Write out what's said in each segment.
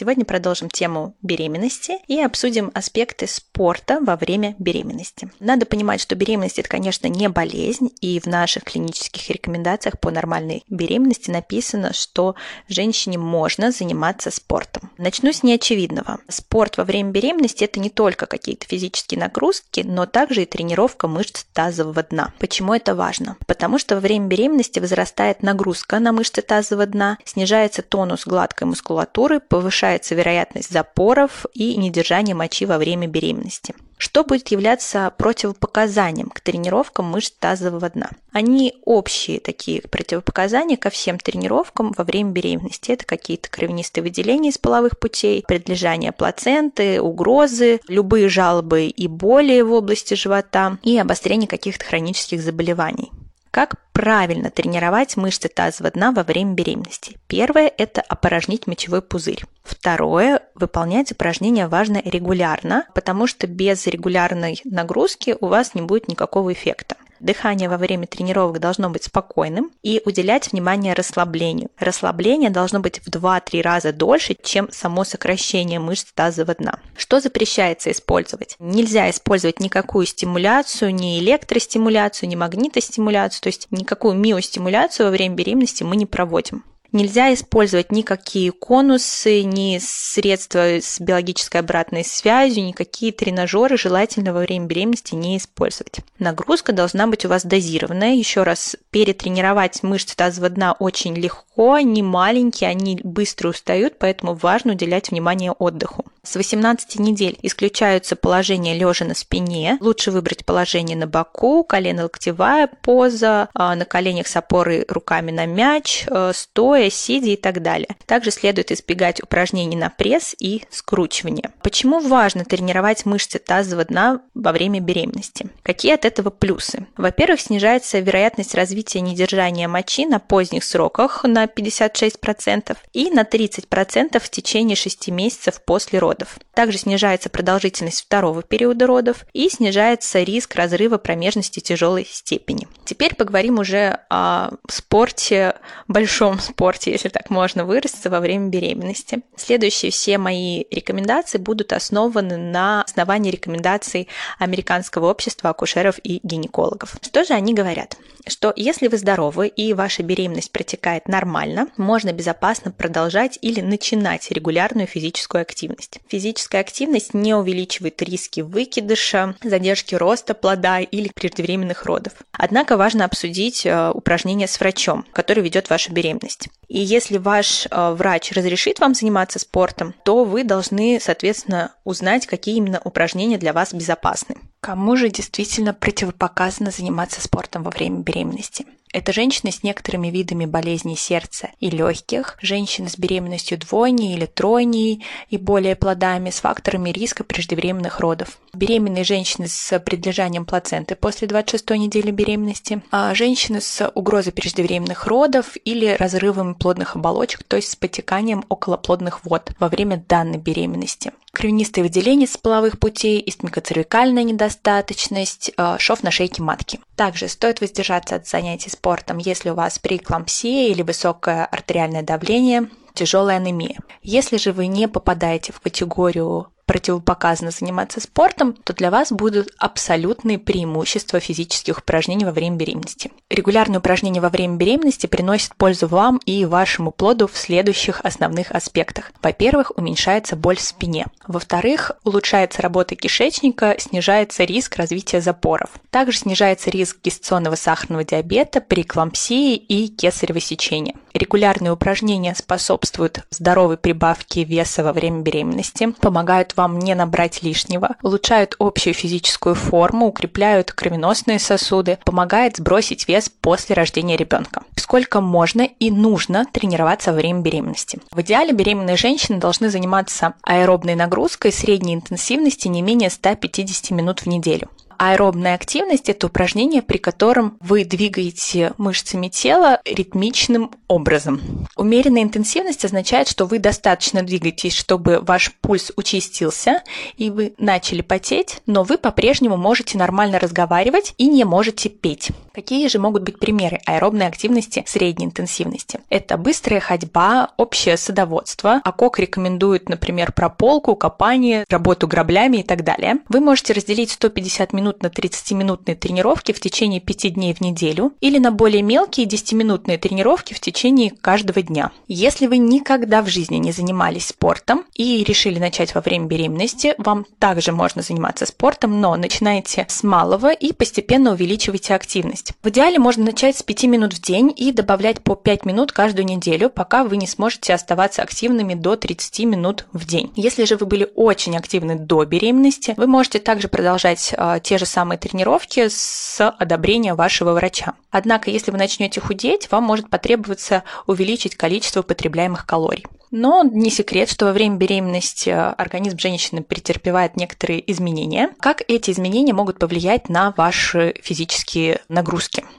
Сегодня продолжим тему беременности и обсудим аспекты спорта во время беременности. Надо понимать, что беременность это, конечно, не болезнь, и в наших клинических рекомендациях по нормальной беременности написано, что женщине можно заниматься спортом. Начну с неочевидного. Спорт во время беременности это не только какие-то физические нагрузки, но также и тренировка мышц тазового дна. Почему это важно? Потому что во время беременности возрастает нагрузка на мышцы тазового дна, снижается тонус гладкой мускулатуры, повышается повышается вероятность запоров и недержания мочи во время беременности. Что будет являться противопоказанием к тренировкам мышц тазового дна? Они общие такие противопоказания ко всем тренировкам во время беременности. Это какие-то кровянистые выделения из половых путей, предлежание плаценты, угрозы, любые жалобы и боли в области живота и обострение каких-то хронических заболеваний. Как правильно тренировать мышцы тазового дна во время беременности? Первое – это опорожнить мочевой пузырь. Второе – выполнять упражнения важно регулярно, потому что без регулярной нагрузки у вас не будет никакого эффекта. Дыхание во время тренировок должно быть спокойным и уделять внимание расслаблению. Расслабление должно быть в 2-3 раза дольше, чем само сокращение мышц тазового дна. Что запрещается использовать? Нельзя использовать никакую стимуляцию, ни электростимуляцию, ни магнитостимуляцию, то есть никакую миостимуляцию во время беременности мы не проводим. Нельзя использовать никакие конусы, ни средства с биологической обратной связью, никакие тренажеры желательно во время беременности не использовать. Нагрузка должна быть у вас дозированная. Еще раз, перетренировать мышцы тазового дна очень легко, они маленькие, они быстро устают, поэтому важно уделять внимание отдыху. С 18 недель исключаются положения лежа на спине. Лучше выбрать положение на боку, колено-локтевая поза, а, на коленях с опорой руками на мяч, э, стоя сидя и так далее. Также следует избегать упражнений на пресс и скручивание. Почему важно тренировать мышцы тазового дна во время беременности? Какие от этого плюсы? Во-первых, снижается вероятность развития недержания мочи на поздних сроках на 56% и на 30% в течение 6 месяцев после родов. Также снижается продолжительность второго периода родов и снижается риск разрыва промежности тяжелой степени. Теперь поговорим уже о спорте, большом спорте если так можно выразиться, во время беременности. Следующие все мои рекомендации будут основаны на основании рекомендаций Американского общества акушеров и гинекологов. Что же они говорят? Что если вы здоровы и ваша беременность протекает нормально, можно безопасно продолжать или начинать регулярную физическую активность. Физическая активность не увеличивает риски выкидыша, задержки роста плода или преждевременных родов. Однако важно обсудить э, упражнения с врачом, который ведет вашу беременность. И если ваш э, врач разрешит вам заниматься спортом, то вы должны, соответственно, узнать, какие именно упражнения для вас безопасны. Кому же действительно противопоказано заниматься спортом во время беременности? Это женщины с некоторыми видами болезней сердца и легких, женщины с беременностью двойней или тройней и более плодами с факторами риска преждевременных родов. Беременные женщины с предлежанием плаценты после 26 недели беременности, а женщины с угрозой преждевременных родов или разрывом плодных оболочек, то есть с потеканием околоплодных вод во время данной беременности. Кровянистые выделения с половых путей, истмикоцервикальная недостаточность, а, шов на шейке матки. Также стоит воздержаться от занятий спортом, если у вас преэклампсия или высокое артериальное давление, тяжелая анемия. Если же вы не попадаете в категорию противопоказано заниматься спортом, то для вас будут абсолютные преимущества физических упражнений во время беременности. Регулярные упражнения во время беременности приносят пользу вам и вашему плоду в следующих основных аспектах. Во-первых, уменьшается боль в спине. Во-вторых, улучшается работа кишечника, снижается риск развития запоров. Также снижается риск гестационного сахарного диабета, преэклампсии и кесарево сечения. Регулярные упражнения способствуют здоровой прибавке веса во время беременности, помогают вам не набрать лишнего, улучшают общую физическую форму, укрепляют кровеносные сосуды, помогает сбросить вес после рождения ребенка. Сколько можно и нужно тренироваться во время беременности? В идеале беременные женщины должны заниматься аэробной нагрузкой средней интенсивности не менее 150 минут в неделю аэробная активность – это упражнение, при котором вы двигаете мышцами тела ритмичным образом. Умеренная интенсивность означает, что вы достаточно двигаетесь, чтобы ваш пульс участился, и вы начали потеть, но вы по-прежнему можете нормально разговаривать и не можете петь. Какие же могут быть примеры аэробной активности средней интенсивности? Это быстрая ходьба, общее садоводство. АКОК рекомендует, например, прополку, копание, работу граблями и так далее. Вы можете разделить 150 минут на 30-минутные тренировки в течение 5 дней в неделю или на более мелкие 10-минутные тренировки в течение каждого дня. Если вы никогда в жизни не занимались спортом и решили начать во время беременности, вам также можно заниматься спортом, но начинайте с малого и постепенно увеличивайте активность. В идеале можно начать с 5 минут в день и добавлять по 5 минут каждую неделю, пока вы не сможете оставаться активными до 30 минут в день. Если же вы были очень активны до беременности, вы можете также продолжать э, те же самые тренировки с одобрения вашего врача. Однако, если вы начнете худеть, вам может потребоваться увеличить количество потребляемых калорий. Но не секрет, что во время беременности организм женщины претерпевает некоторые изменения. Как эти изменения могут повлиять на ваши физические нагрузки?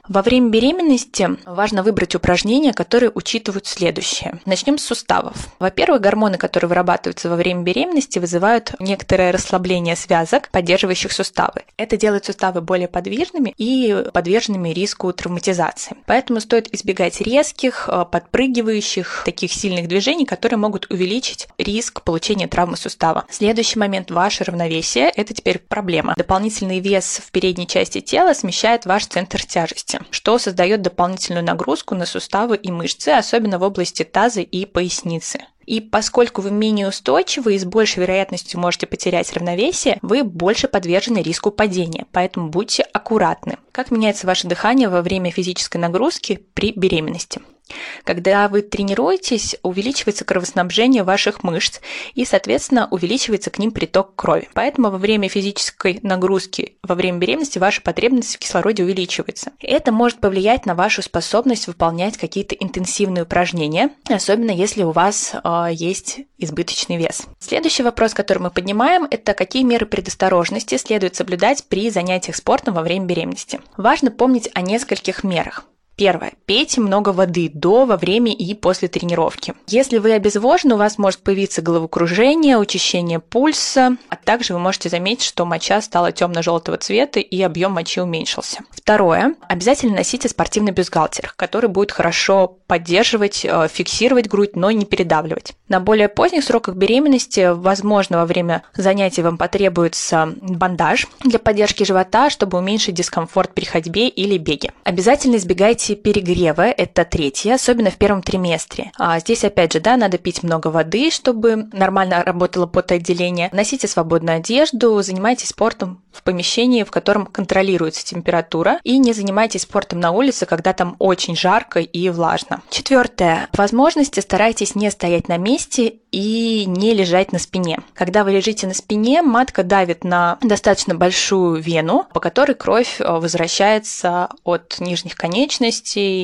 Во время беременности важно выбрать упражнения, которые учитывают следующее. Начнем с суставов. Во-первых, гормоны, которые вырабатываются во время беременности, вызывают некоторое расслабление связок, поддерживающих суставы. Это делает суставы более подвижными и подверженными риску травматизации. Поэтому стоит избегать резких, подпрыгивающих, таких сильных движений, которые могут увеличить риск получения травмы сустава. Следующий момент – ваше равновесие – это теперь проблема. Дополнительный вес в передней части тела смещает ваш центр тяжести, что создает дополнительную нагрузку на суставы и мышцы, особенно в области таза и поясницы. И поскольку вы менее устойчивы и с большей вероятностью можете потерять равновесие, вы больше подвержены риску падения, поэтому будьте аккуратны. Как меняется ваше дыхание во время физической нагрузки при беременности? Когда вы тренируетесь, увеличивается кровоснабжение ваших мышц и, соответственно, увеличивается к ним приток крови. Поэтому во время физической нагрузки, во время беременности ваша потребность в кислороде увеличивается. Это может повлиять на вашу способность выполнять какие-то интенсивные упражнения, особенно если у вас э, есть избыточный вес. Следующий вопрос, который мы поднимаем, это какие меры предосторожности следует соблюдать при занятиях спортом во время беременности. Важно помнить о нескольких мерах. Первое. Пейте много воды до, во время и после тренировки. Если вы обезвожены, у вас может появиться головокружение, учащение пульса, а также вы можете заметить, что моча стала темно-желтого цвета и объем мочи уменьшился. Второе. Обязательно носите спортивный бюстгальтер, который будет хорошо поддерживать, э, фиксировать грудь, но не передавливать. На более поздних сроках беременности, возможно, во время занятий вам потребуется бандаж для поддержки живота, чтобы уменьшить дискомфорт при ходьбе или беге. Обязательно избегайте избегайте перегрева, это третье, особенно в первом триместре. А здесь, опять же, да, надо пить много воды, чтобы нормально работало потоотделение. Носите свободную одежду, занимайтесь спортом в помещении, в котором контролируется температура, и не занимайтесь спортом на улице, когда там очень жарко и влажно. Четвертое. Возможности старайтесь не стоять на месте и не лежать на спине. Когда вы лежите на спине, матка давит на достаточно большую вену, по которой кровь э, возвращается от нижних конечностей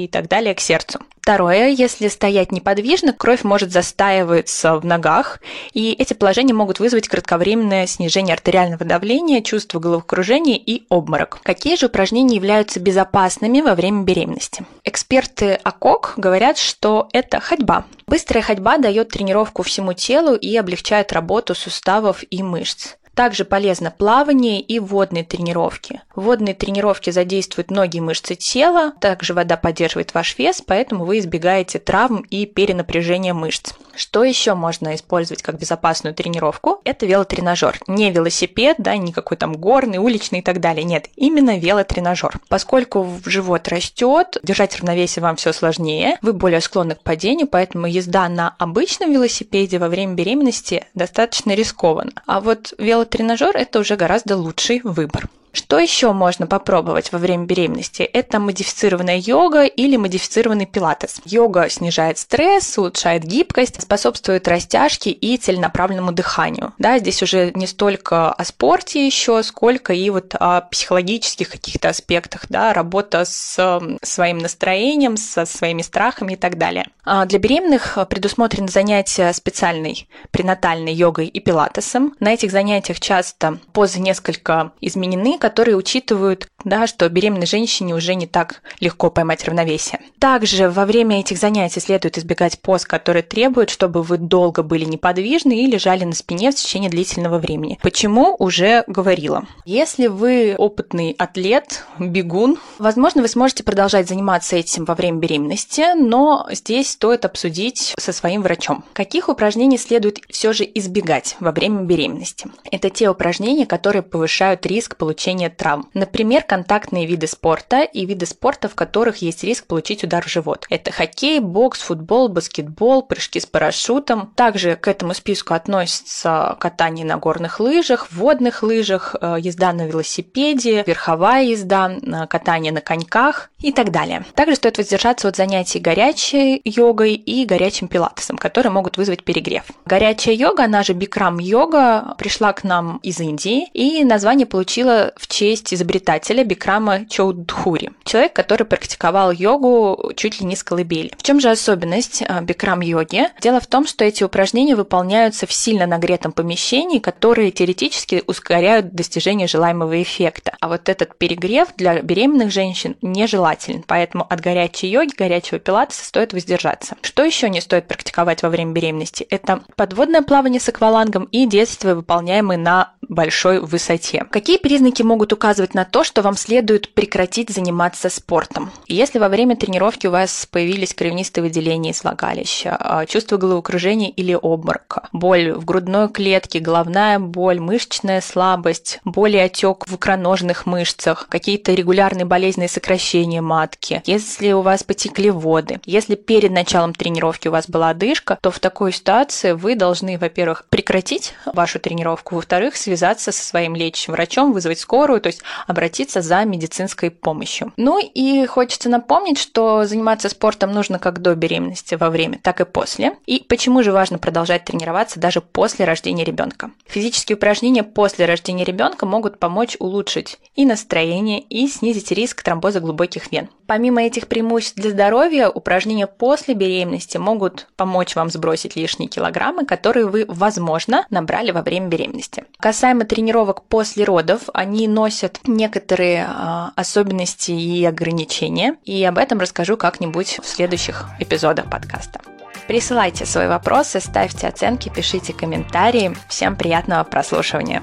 и так далее к сердцу. Второе, если стоять неподвижно, кровь может застаиваться в ногах, и эти положения могут вызвать кратковременное снижение артериального давления, чувство головокружения и обморок. Какие же упражнения являются безопасными во время беременности? Эксперты АКОК говорят, что это ходьба. Быстрая ходьба дает тренировку всему телу и облегчает работу суставов и мышц. Также полезно плавание и водные тренировки. Водные тренировки задействуют многие мышцы тела, также вода поддерживает ваш вес, поэтому вы избегаете травм и перенапряжения мышц. Что еще можно использовать как безопасную тренировку? Это велотренажер. Не велосипед, да, никакой там горный, уличный и так далее. Нет, именно велотренажер. Поскольку живот растет, держать равновесие вам все сложнее, вы более склонны к падению, поэтому езда на обычном велосипеде во время беременности достаточно рискована. А вот велотренажер тренажер – это уже гораздо лучший выбор. Что еще можно попробовать во время беременности? Это модифицированная йога или модифицированный пилатес. Йога снижает стресс, улучшает гибкость, способствует растяжке и целенаправленному дыханию. Да, здесь уже не столько о спорте еще, сколько и вот о психологических каких-то аспектах, да, работа с своим настроением, со своими страхами и так далее. А для беременных предусмотрены занятия специальной пренатальной йогой и пилатесом. На этих занятиях часто позы несколько изменены, которые учитывают, да, что беременной женщине уже не так легко поймать равновесие. Также во время этих занятий следует избегать поз, которые требуют, чтобы вы долго были неподвижны и лежали на спине в течение длительного времени. Почему? Уже говорила. Если вы опытный атлет, бегун, возможно, вы сможете продолжать заниматься этим во время беременности, но здесь стоит обсудить со своим врачом. Каких упражнений следует все же избегать во время беременности? Это те упражнения, которые повышают риск получения травм. Например, контактные виды спорта и виды спорта, в которых есть риск получить удар в живот. Это хоккей, бокс, футбол, баскетбол, прыжки с парашютом. Также к этому списку относятся катание на горных лыжах, водных лыжах, э, езда на велосипеде, верховая езда, э, катание на коньках и так далее. Также стоит воздержаться от занятий горячей йогой и горячим пилатесом, которые могут вызвать перегрев. Горячая йога, она же бикрам-йога, пришла к нам из Индии и название получила в честь изобретателя Бикрама Чоудхури, человек, который практиковал йогу чуть ли не с колыбели. В чем же особенность э, бикрам-йоги? Дело в том, что эти упражнения выполняются в сильно нагретом помещении, которые теоретически ускоряют достижение желаемого эффекта. А вот этот перегрев для беременных женщин нежелателен, поэтому от горячей йоги, горячего пилатеса стоит воздержаться. Что еще не стоит практиковать во время беременности? Это подводное плавание с аквалангом и действия, выполняемые на большой высоте. Какие признаки могут указывать на то, что вам следует прекратить заниматься спортом? Если во время тренировки у вас появились кровянистые выделения из влагалища, а, чувство головокружения или обморока, боль в грудной клетке, головная боль, мышечная слабость, боль и отек в икроножных мышцах, какие-то регулярные болезненные сокращения матки, если у вас потекли воды, если перед началом тренировки у вас была одышка, то в такой ситуации вы должны, во-первых, прекратить вашу тренировку, во-вторых, связаться со своим лечащим врачом, вызвать скорую, то есть обратиться за медицинской помощью. Ну и хочется напомнить, что заниматься спортом нужно как до беременности, во время, так и после. И почему же важно продолжать тренироваться даже после рождения ребенка? Физические упражнения после рождения ребенка могут помочь улучшить и настроение, и снизить риск тромбоза глубоких вен. Помимо этих преимуществ для здоровья, упражнения после беременности могут помочь вам сбросить лишние килограммы, которые вы, возможно, набрали во время беременности. Касаемо тренировок после родов, они носят некоторые э, особенности и ограничения, и об этом расскажу как-нибудь в следующих эпизодах подкаста. Присылайте свои вопросы, ставьте оценки, пишите комментарии. Всем приятного прослушивания.